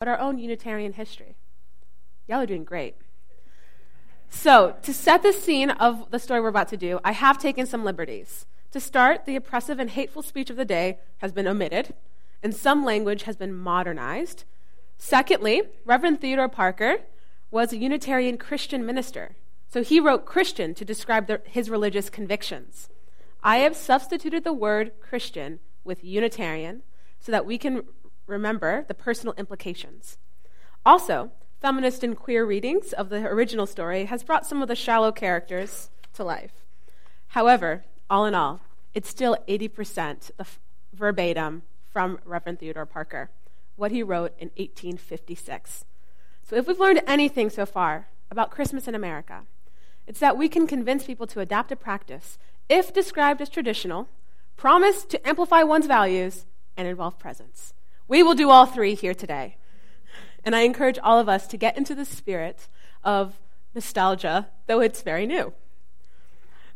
but our own Unitarian history. Y'all are doing great. So, to set the scene of the story we're about to do, I have taken some liberties. To start, the oppressive and hateful speech of the day has been omitted, and some language has been modernized. Secondly, Reverend Theodore Parker was a Unitarian Christian minister, so he wrote Christian to describe the, his religious convictions. I have substituted the word Christian with Unitarian so that we can remember the personal implications. Also, feminist and queer readings of the original story has brought some of the shallow characters to life. However, all in all, it's still 80% the f- verbatim from Reverend Theodore Parker, what he wrote in 1856. So, if we've learned anything so far about Christmas in America, it's that we can convince people to adopt a practice, if described as traditional, promise to amplify one's values, and involve presence. We will do all three here today. And I encourage all of us to get into the spirit of nostalgia, though it's very new.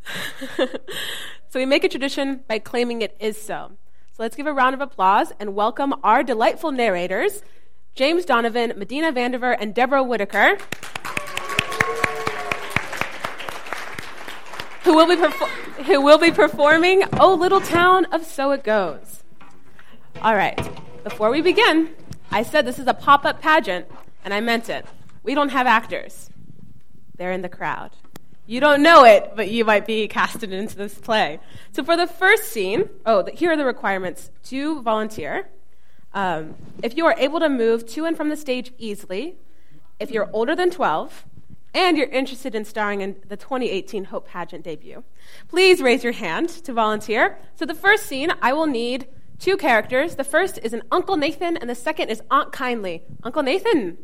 so we make a tradition by claiming it is so. So let's give a round of applause and welcome our delightful narrators, James Donovan, Medina Vandiver, and Deborah Whitaker. who will be perfor- who will be performing "Oh Little Town of So It Goes." All right. Before we begin, I said this is a pop-up pageant, and I meant it. We don't have actors. They're in the crowd. You don't know it, but you might be casted into this play. So for the first scene, oh, the, here are the requirements to volunteer. Um, if you are able to move to and from the stage easily, if you're older than 12, and you're interested in starring in the 2018 Hope Pageant debut, please raise your hand to volunteer. So, the first scene, I will need two characters. The first is an Uncle Nathan, and the second is Aunt Kindly. Uncle Nathan.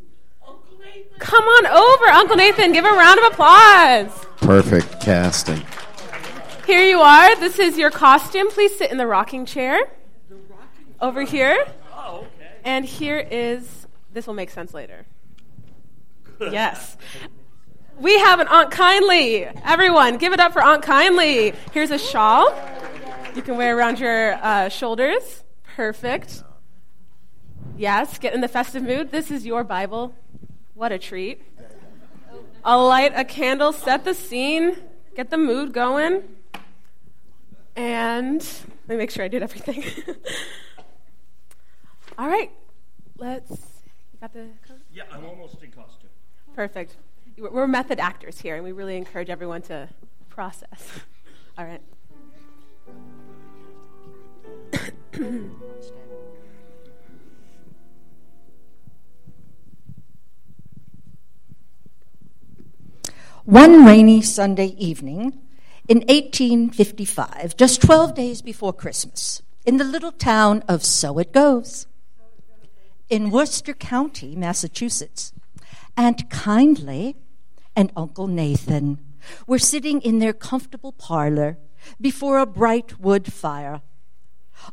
Uncle Nathan. Come on over, Uncle Nathan. Give a round of applause. Perfect casting. Here you are. This is your costume. Please sit in the rocking chair. Over here. Oh, okay. And here is, this will make sense later. Yes. We have an Aunt Kindly. Everyone, give it up for Aunt Kindly. Here's a shawl you can wear around your uh, shoulders. Perfect. Yes, get in the festive mood. This is your Bible. What a treat. I'll light a candle, set the scene, get the mood going. And let me make sure I did everything. All right, let's. You got the. Yeah, I'm almost in costume. Perfect. We're method actors here, and we really encourage everyone to process. All right. One rainy Sunday evening in 1855, just 12 days before Christmas, in the little town of So It Goes, in Worcester County, Massachusetts, Aunt Kindly and Uncle Nathan were sitting in their comfortable parlor before a bright wood fire.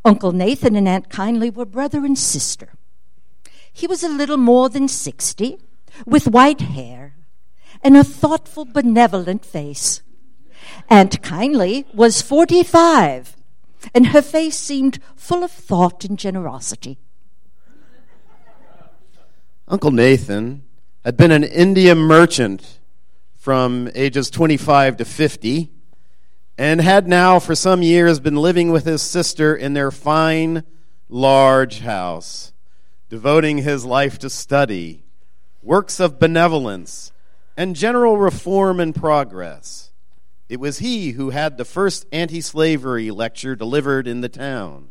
Uncle Nathan and Aunt Kindly were brother and sister. He was a little more than 60, with white hair and a thoughtful, benevolent face. Aunt Kindly was 45, and her face seemed full of thought and generosity. Uncle Nathan had been an India merchant from ages 25 to 50 and had now for some years been living with his sister in their fine, large house, devoting his life to study, works of benevolence, and general reform and progress. It was he who had the first anti slavery lecture delivered in the town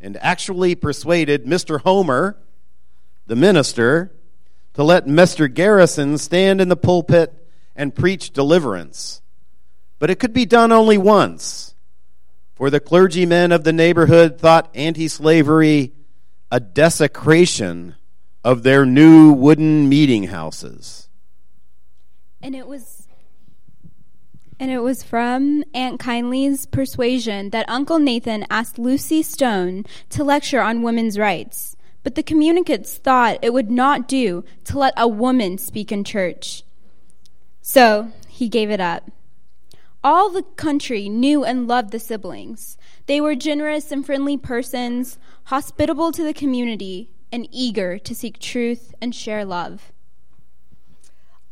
and actually persuaded Mr. Homer, the minister, to let Mr. Garrison stand in the pulpit and preach deliverance. But it could be done only once, for the clergymen of the neighborhood thought anti slavery a desecration of their new wooden meeting houses. And it was and it was from Aunt Kindly's persuasion that Uncle Nathan asked Lucy Stone to lecture on women's rights. But the communicants thought it would not do to let a woman speak in church. So he gave it up. All the country knew and loved the siblings. They were generous and friendly persons, hospitable to the community, and eager to seek truth and share love.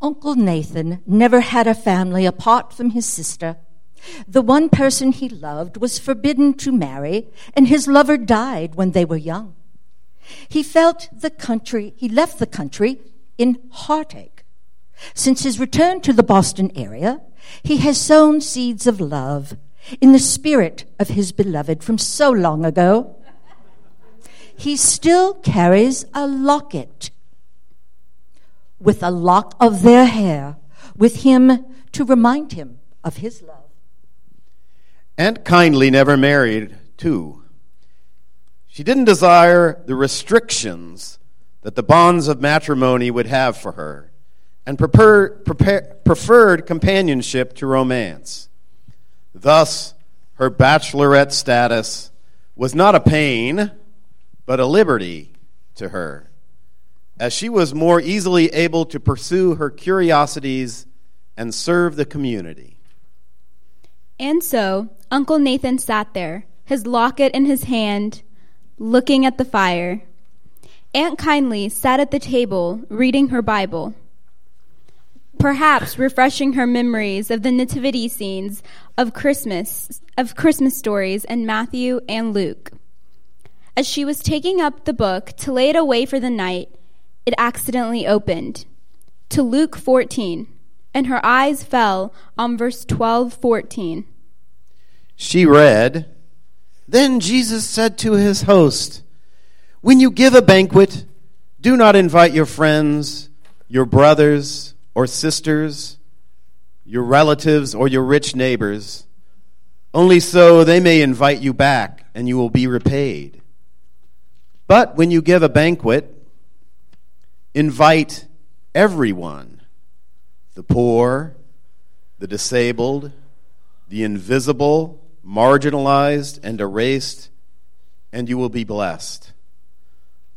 Uncle Nathan never had a family apart from his sister. The one person he loved was forbidden to marry, and his lover died when they were young. He felt the country, he left the country in heartache. Since his return to the Boston area, he has sown seeds of love in the spirit of his beloved from so long ago. He still carries a locket with a lock of their hair with him to remind him of his love. Aunt Kindly never married, too. She didn't desire the restrictions that the bonds of matrimony would have for her and prefer, prepare, preferred companionship to romance. Thus, her bachelorette status was not a pain, but a liberty to her, as she was more easily able to pursue her curiosities and serve the community. And so, Uncle Nathan sat there, his locket in his hand, looking at the fire. Aunt Kindly sat at the table, reading her Bible perhaps refreshing her memories of the nativity scenes of Christmas, of Christmas stories in Matthew and Luke. As she was taking up the book to lay it away for the night, it accidentally opened to Luke 14, and her eyes fell on verse 12 14. She read, Then Jesus said to his host, When you give a banquet, do not invite your friends, your brothers, or sisters, your relatives, or your rich neighbors, only so they may invite you back and you will be repaid. But when you give a banquet, invite everyone the poor, the disabled, the invisible, marginalized, and erased, and you will be blessed.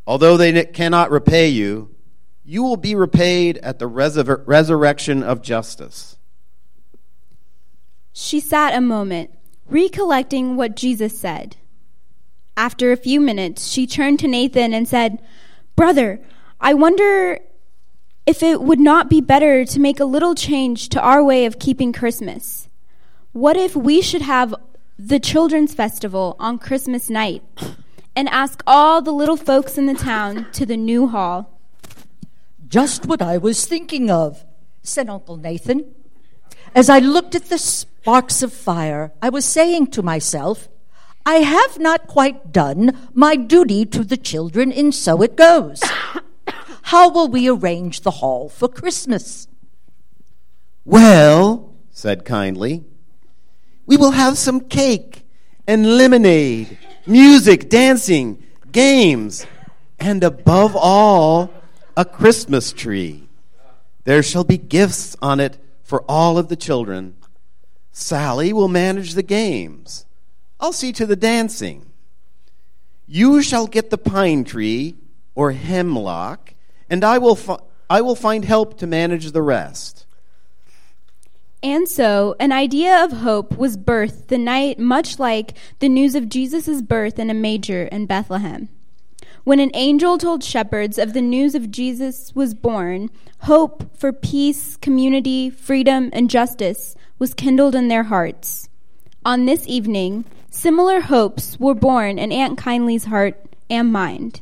Although they cannot repay you, you will be repaid at the resur- resurrection of justice. She sat a moment, recollecting what Jesus said. After a few minutes, she turned to Nathan and said, Brother, I wonder if it would not be better to make a little change to our way of keeping Christmas. What if we should have the children's festival on Christmas night and ask all the little folks in the town to the new hall? Just what I was thinking of, said Uncle Nathan. As I looked at the sparks of fire, I was saying to myself, I have not quite done my duty to the children, and so it goes. How will we arrange the hall for Christmas? Well, said Kindly, we will have some cake and lemonade, music, dancing, games, and above all, a Christmas tree. There shall be gifts on it for all of the children. Sally will manage the games. I'll see to the dancing. You shall get the pine tree or hemlock, and I will, fi- I will find help to manage the rest. And so, an idea of hope was birthed the night, much like the news of Jesus' birth in a manger in Bethlehem. When an angel told shepherds of the news of Jesus was born, hope for peace, community, freedom, and justice was kindled in their hearts. On this evening, similar hopes were born in Aunt Kindly's heart and mind.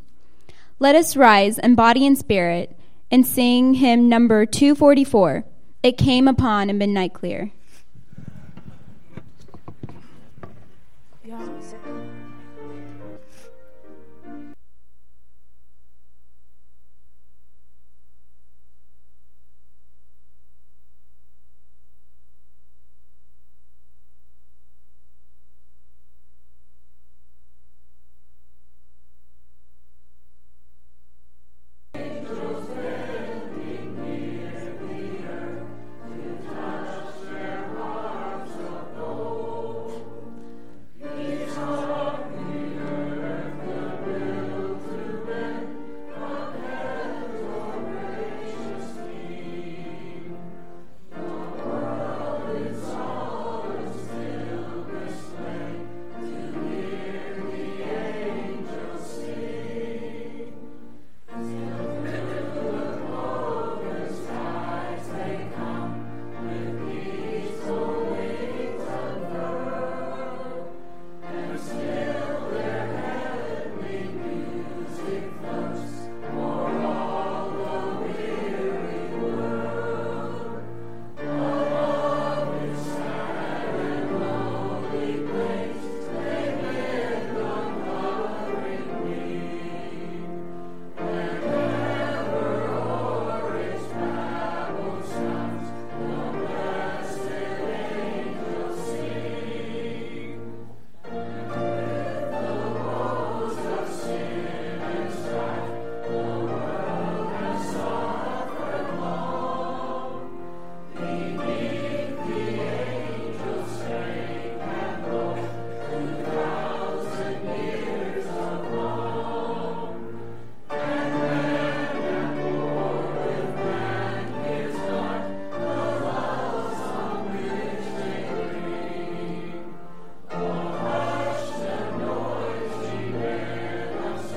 Let us rise in body and spirit and sing hymn number 244. It came upon a midnight clear.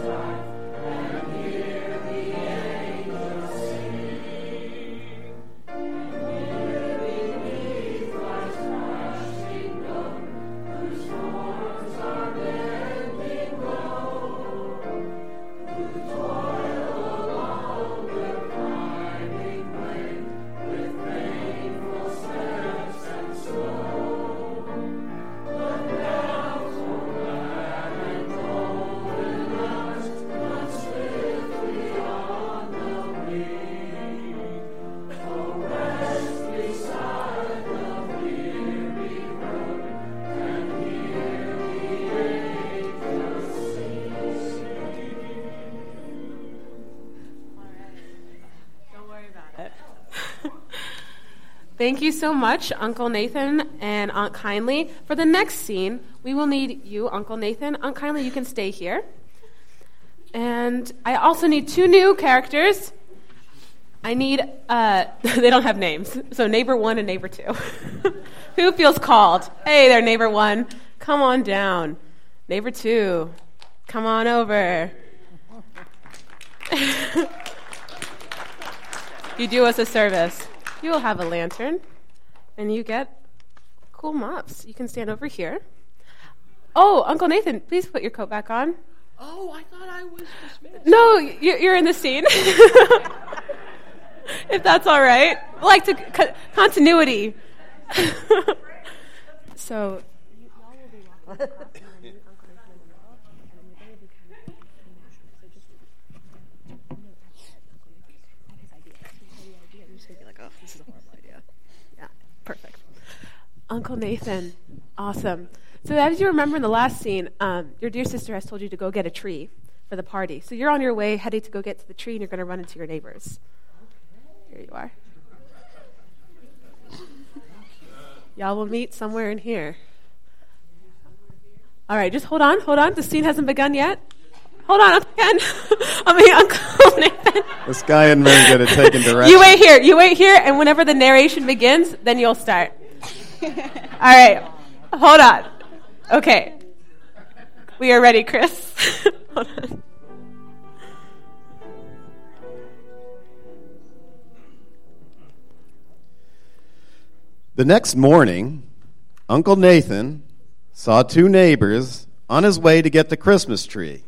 time. Thank you so much, Uncle Nathan and Aunt Kindly. For the next scene, we will need you, Uncle Nathan. Aunt Kindly, you can stay here. And I also need two new characters. I need, uh, they don't have names, so neighbor one and neighbor two. Who feels called? Hey there, neighbor one. Come on down. Neighbor two, come on over. you do us a service. You will have a lantern, and you get cool mops. You can stand over here. Oh, Uncle Nathan, please put your coat back on. Oh, I thought I was dismissed. No, you- you're in the scene. if that's all right. I like to co- continuity. so. Yeah, perfect. Uncle Nathan, awesome. So, as you remember in the last scene, um, your dear sister has told you to go get a tree for the party. So, you're on your way, heading to go get to the tree, and you're going to run into your neighbors. Here you are. Y'all will meet somewhere in here. All right, just hold on, hold on. The scene hasn't begun yet. Hold on, again. I mean, Uncle Nathan. This guy isn't very good at taking directions. You wait here. You wait here, and whenever the narration begins, then you'll start. All right. Hold on. Okay. We are ready, Chris. Hold on. The next morning, Uncle Nathan saw two neighbors on his way to get the Christmas tree.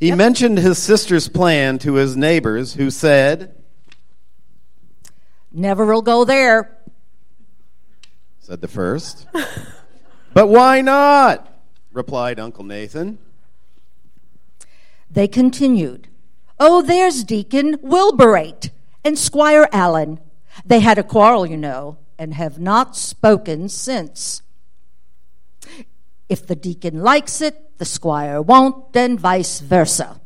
He mentioned his sister's plan to his neighbors, who said, Never will go there. Said the first. but why not? replied Uncle Nathan. They continued. Oh, there's Deacon Wilburate and Squire Allen. They had a quarrel, you know, and have not spoken since. If the deacon likes it, the squire won't, and vice versa.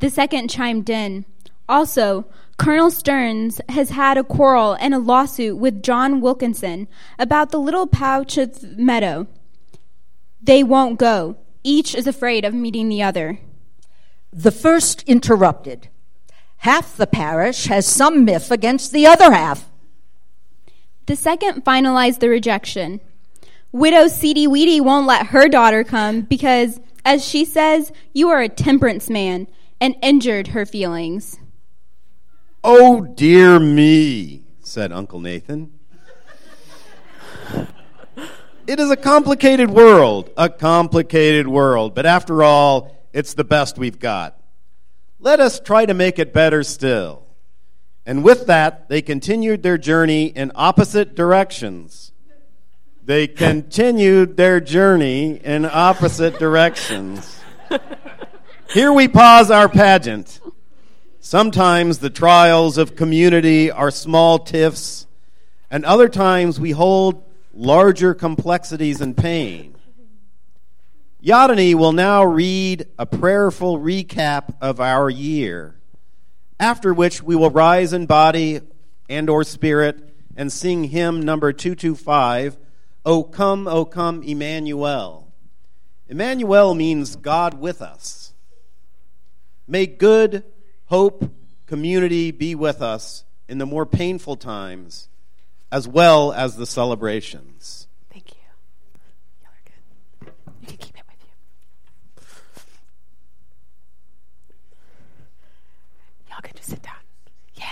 The second chimed in. Also, Colonel Stearns has had a quarrel and a lawsuit with John Wilkinson about the little pouch of meadow. They won't go. Each is afraid of meeting the other. The first interrupted. Half the parish has some myth against the other half. The second finalized the rejection. Widow Seedy Weedy won't let her daughter come because, as she says, you are a temperance man and injured her feelings. Oh, dear me, said Uncle Nathan. It is a complicated world, a complicated world, but after all, it's the best we've got. Let us try to make it better still. And with that, they continued their journey in opposite directions. They continued their journey in opposite directions. Here we pause our pageant. Sometimes the trials of community are small tiffs, and other times we hold larger complexities and pain. Yadani will now read a prayerful recap of our year, after which we will rise in body and or spirit and sing hymn number 225, O come, O come, Emmanuel. Emmanuel means God with us. May good, hope, community be with us in the more painful times as well as the celebrations. Thank you. Y'all are good. You can keep it with you. Y'all can just sit down. Yeah.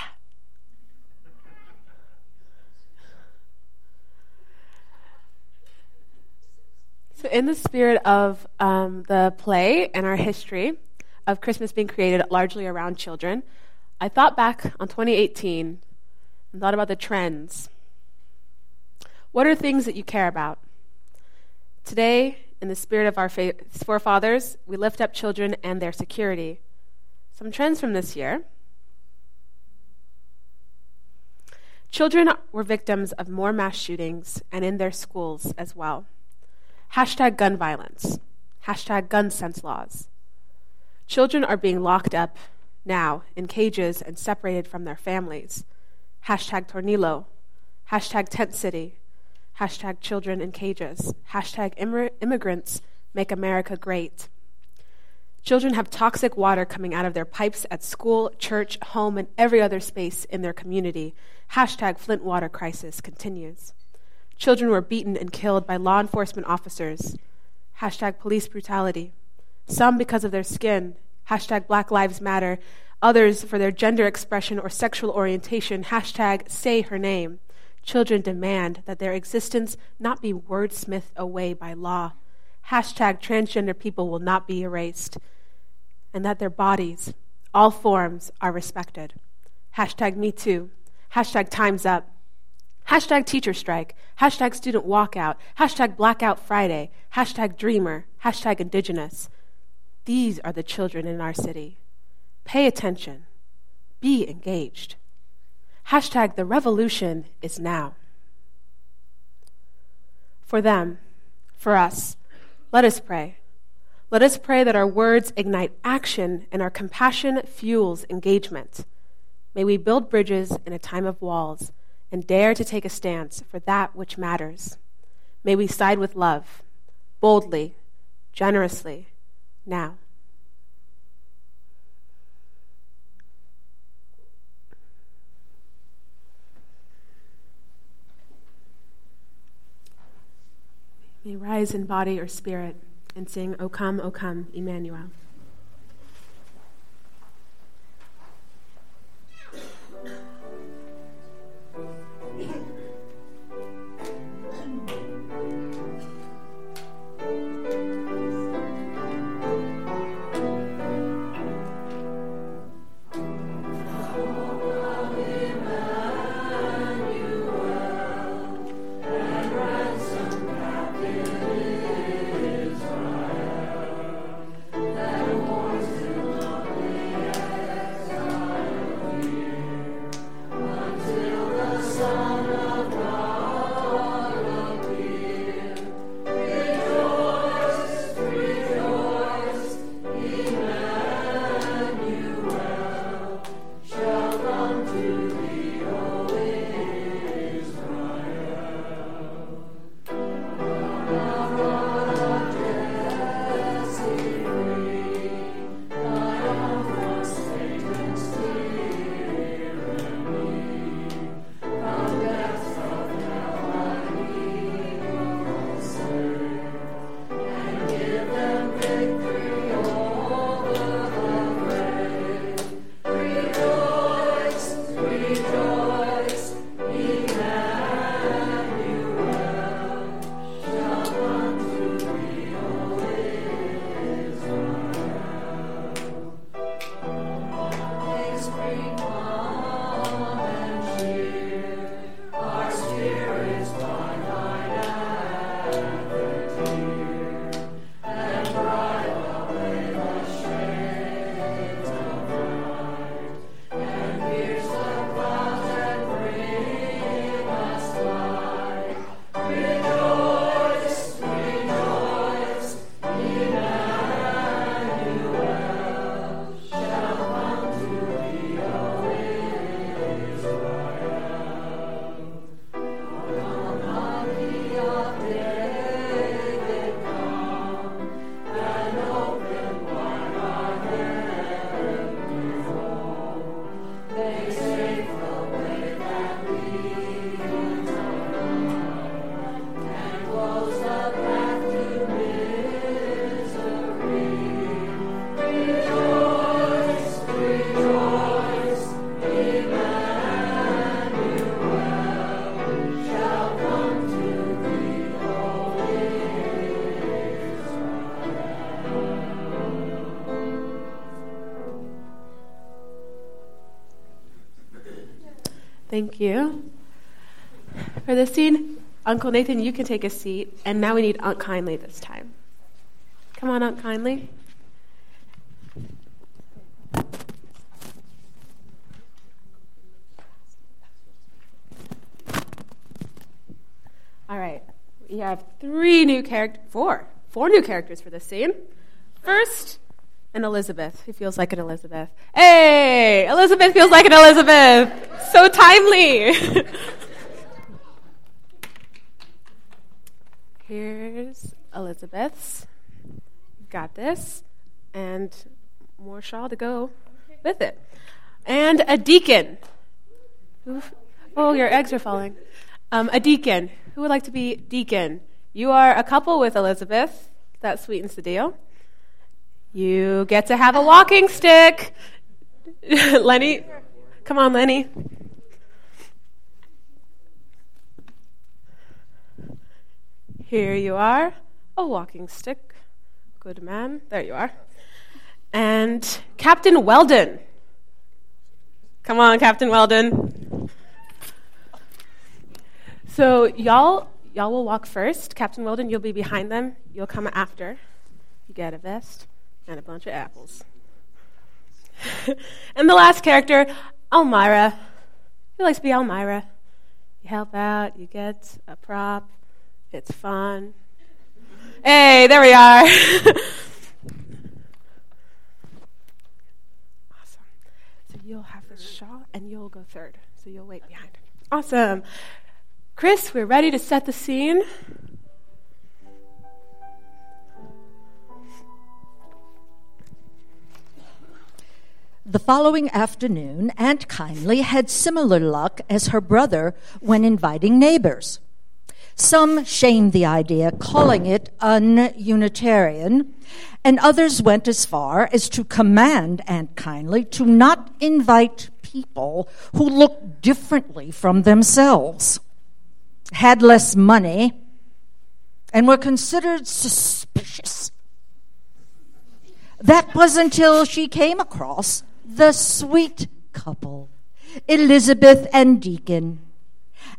So, in the spirit of um, the play and our history of Christmas being created largely around children, I thought back on 2018 and thought about the trends what are things that you care about? Today, in the spirit of our fa- forefathers, we lift up children and their security. Some trends from this year. Children were victims of more mass shootings and in their schools as well. Hashtag gun violence. Hashtag gun sense laws. Children are being locked up now in cages and separated from their families. Hashtag Tornillo. Hashtag Tent City. Hashtag Children in Cages. Hashtag immig- Immigrants Make America Great. Children have toxic water coming out of their pipes at school, church, home, and every other space in their community. Hashtag Flint Water Crisis continues. Children were beaten and killed by law enforcement officers. Hashtag police brutality. Some because of their skin. Hashtag Black Lives Matter. Others for their gender expression or sexual orientation. Hashtag say her name. Children demand that their existence not be wordsmithed away by law. Hashtag transgender people will not be erased. And that their bodies, all forms, are respected. Hashtag me too. Hashtag time's up. Hashtag teacher strike. Hashtag student walkout. Hashtag blackout Friday. Hashtag dreamer. Hashtag indigenous. These are the children in our city. Pay attention. Be engaged. Hashtag the revolution is now. For them, for us, let us pray. Let us pray that our words ignite action and our compassion fuels engagement. May we build bridges in a time of walls and dare to take a stance for that which matters. May we side with love, boldly, generously, now. May rise in body or spirit and sing, O come, O come, Emmanuel. Thank you. For this scene, Uncle Nathan, you can take a seat. And now we need Aunt Kindly this time. Come on, Aunt Kindly. All right. We have three new characters, four, four new characters for this scene. First, an Elizabeth who feels like an Elizabeth. Hey, Elizabeth feels like an Elizabeth. so timely. Here's Elizabeth's. Got this. And more shawl to go with it. And a deacon. Oof. Oh, your eggs are falling. Um, a deacon. Who would like to be deacon? You are a couple with Elizabeth. That sweetens the deal. You get to have a walking stick. Lenny, come on, Lenny. Here you are, a walking stick. Good man. There you are. And Captain Weldon. Come on, Captain Weldon. So y'all y'all will walk first. Captain Weldon, you'll be behind them. You'll come after. You get a vest and a bunch of apples. and the last character, Elmira. Who likes to be Elmira? You help out, you get a prop, it's fun. Hey, there we are. awesome. So you'll have the shawl and you'll go third. So you'll wait behind. Awesome. Chris, we're ready to set the scene. The following afternoon, Aunt Kindly had similar luck as her brother when inviting neighbors. Some shamed the idea, calling it un-Unitarian, and others went as far as to command Aunt Kindly to not invite people who looked differently from themselves, had less money, and were considered suspicious. That was until she came across the sweet couple, Elizabeth and Deacon.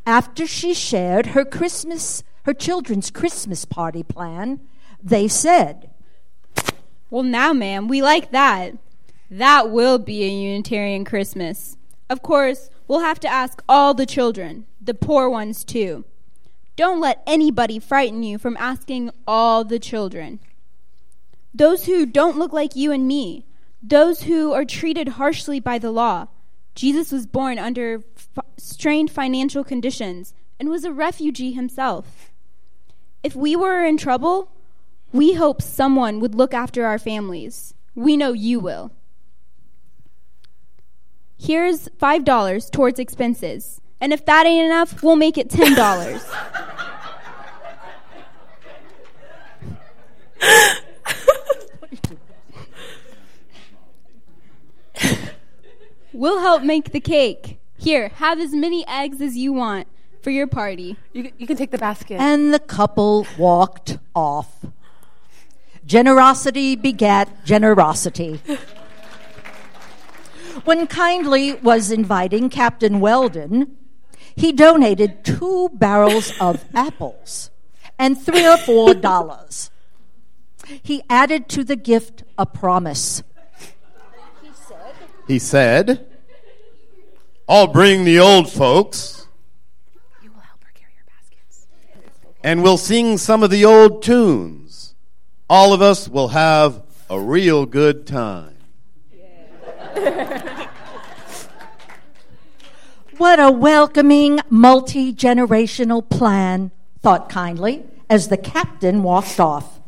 After she shared her Christmas, her children's Christmas party plan, they said, Well, now, ma'am, we like that. That will be a Unitarian Christmas. Of course, we'll have to ask all the children, the poor ones too. Don't let anybody frighten you from asking all the children. Those who don't look like you and me, those who are treated harshly by the law. Jesus was born under f- strained financial conditions and was a refugee himself. If we were in trouble, we hope someone would look after our families. We know you will. Here's $5 towards expenses. And if that ain't enough, we'll make it $10. we'll help make the cake. Here, have as many eggs as you want for your party. You, you can take the basket. and the couple walked off. Generosity begat generosity. When Kindly was inviting Captain Weldon, he donated two barrels of apples and three or four dollars. He added to the gift a promise. He said, I'll bring the old folks you will help her carry her baskets. and we'll sing some of the old tunes. All of us will have a real good time. What a welcoming, multi generational plan, thought Kindly as the captain walked off.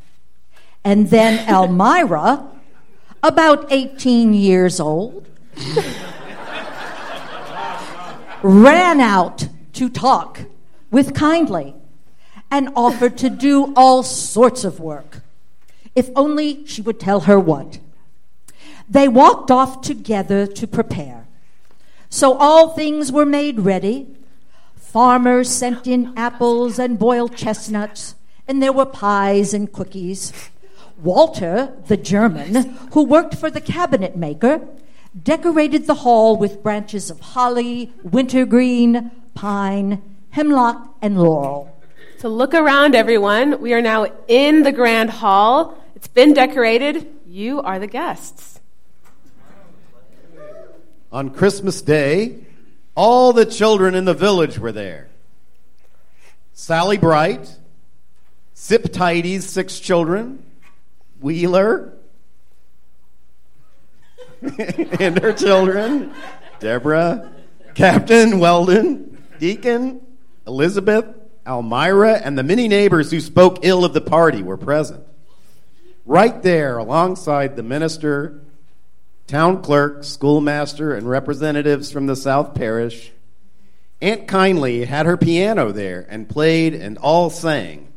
And then Elmira, about 18 years old, ran out to talk with Kindly and offered to do all sorts of work, if only she would tell her what. They walked off together to prepare. So all things were made ready. Farmers sent in apples and boiled chestnuts, and there were pies and cookies. Walter, the German, who worked for the cabinet maker, decorated the hall with branches of holly, wintergreen, pine, hemlock, and laurel. So look around, everyone. We are now in the grand hall. It's been decorated. You are the guests. On Christmas Day, all the children in the village were there. Sally Bright, Sip Tidy's six children, Wheeler, and her children, Deborah, Captain Weldon, Deacon Elizabeth, Elmira, and the many neighbors who spoke ill of the party were present. Right there, alongside the minister, town clerk, schoolmaster, and representatives from the South Parish, Aunt Kindly had her piano there and played and all sang.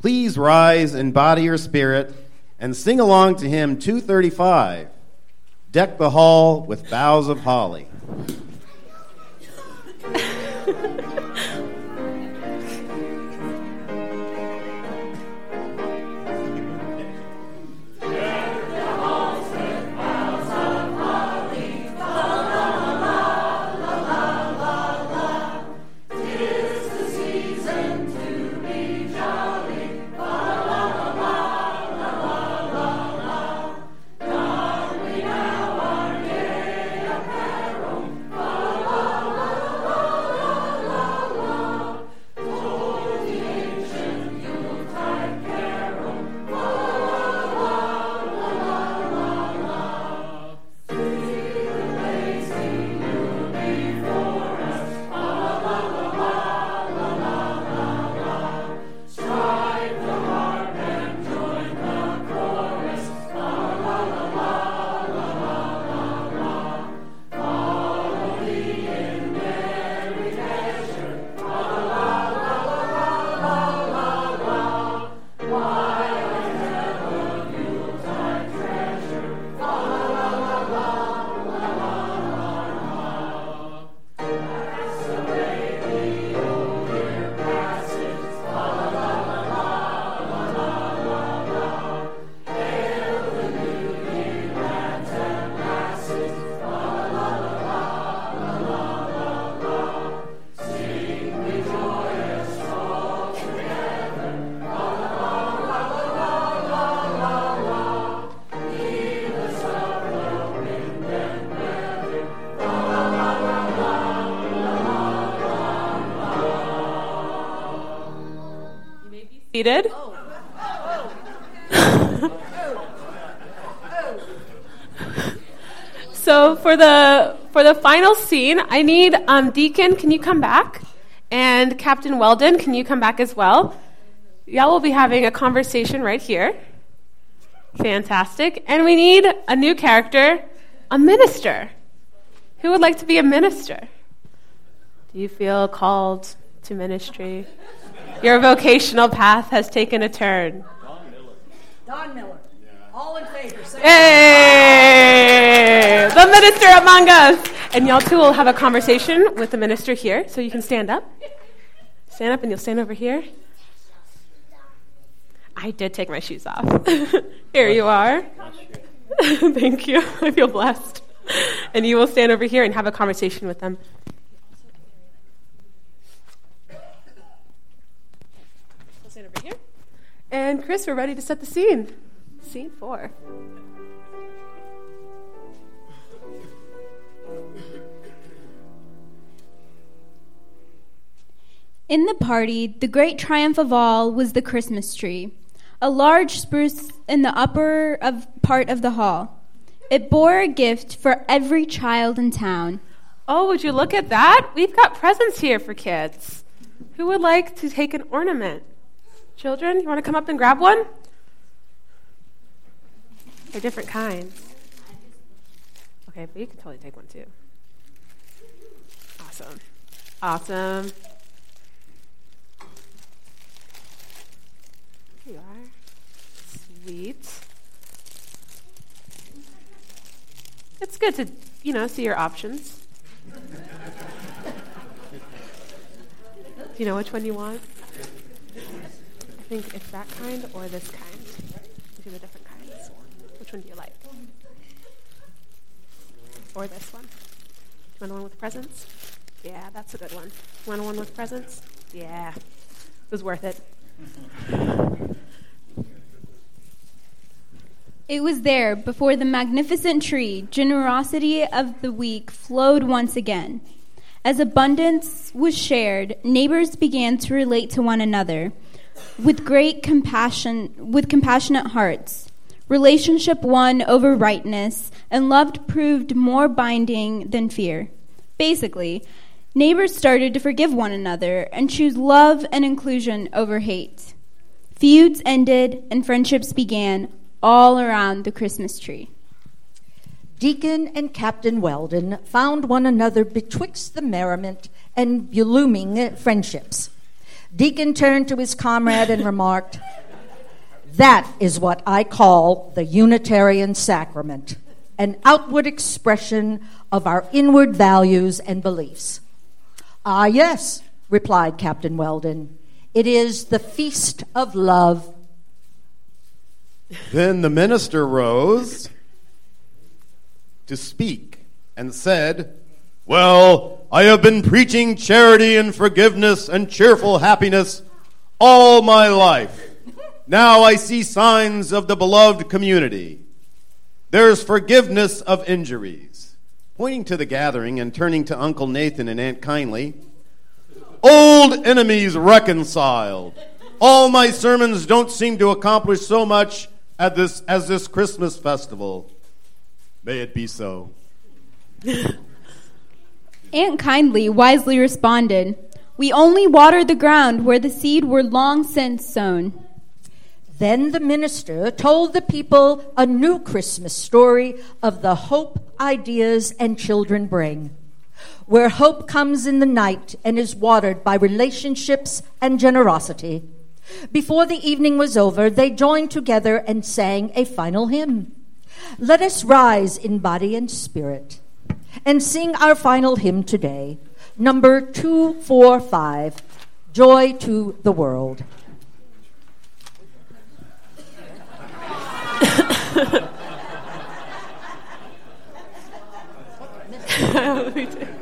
Please rise in body or spirit and sing along to hymn 235 Deck the Hall with Boughs of Holly. Seated. so for the for the final scene, I need um, Deacon. Can you come back? And Captain Weldon, can you come back as well? Y'all will be having a conversation right here. Fantastic. And we need a new character, a minister. Who would like to be a minister? Do you feel called to ministry? Your vocational path has taken a turn. Don Miller. Don Miller. Yeah. All in favor. Say Hey! The minister among us! And y'all two will have a conversation with the minister here, so you can stand up. Stand up and you'll stand over here. I did take my shoes off. here you are. Thank you. I feel blessed. And you will stand over here and have a conversation with them. We'll stand over here. And Chris, we're ready to set the scene. Scene four. In the party, the great triumph of all was the Christmas tree, a large spruce in the upper of part of the hall. It bore a gift for every child in town. Oh, would you look at that? We've got presents here for kids. Who would like to take an ornament? Children, you want to come up and grab one? They're different kinds. Okay, but you can totally take one too. Awesome. Awesome. Here you are. Sweet. It's good to, you know, see your options. Do you know which one you want? I think it's that kind or this kind. These are the different kinds. Which one do you like? Or this one? Do you want one with presents? Yeah, that's a good one. You want one with presents? Yeah. It was worth it. It was there, before the magnificent tree, generosity of the weak flowed once again. As abundance was shared, neighbors began to relate to one another with great compassion, with compassionate hearts. Relationship won over rightness, and love proved more binding than fear. Basically, neighbors started to forgive one another and choose love and inclusion over hate. Feuds ended and friendships began all around the Christmas tree. Deacon and Captain Weldon found one another betwixt the merriment and blooming friendships. Deacon turned to his comrade and remarked, That is what I call the Unitarian sacrament, an outward expression of our inward values and beliefs. Ah, yes, replied Captain Weldon. It is the feast of love. Then the minister rose to speak and said, Well, I have been preaching charity and forgiveness and cheerful happiness all my life. Now I see signs of the beloved community. There's forgiveness of injuries. Pointing to the gathering and turning to Uncle Nathan and Aunt Kindly, old enemies reconciled. All my sermons don't seem to accomplish so much at this, as this Christmas festival. May it be so. Aunt Kindly wisely responded, We only water the ground where the seed were long since sown. Then the minister told the people a new Christmas story of the hope ideas and children bring, where hope comes in the night and is watered by relationships and generosity. Before the evening was over, they joined together and sang a final hymn. Let us rise in body and spirit and sing our final hymn today, number 245 Joy to the World.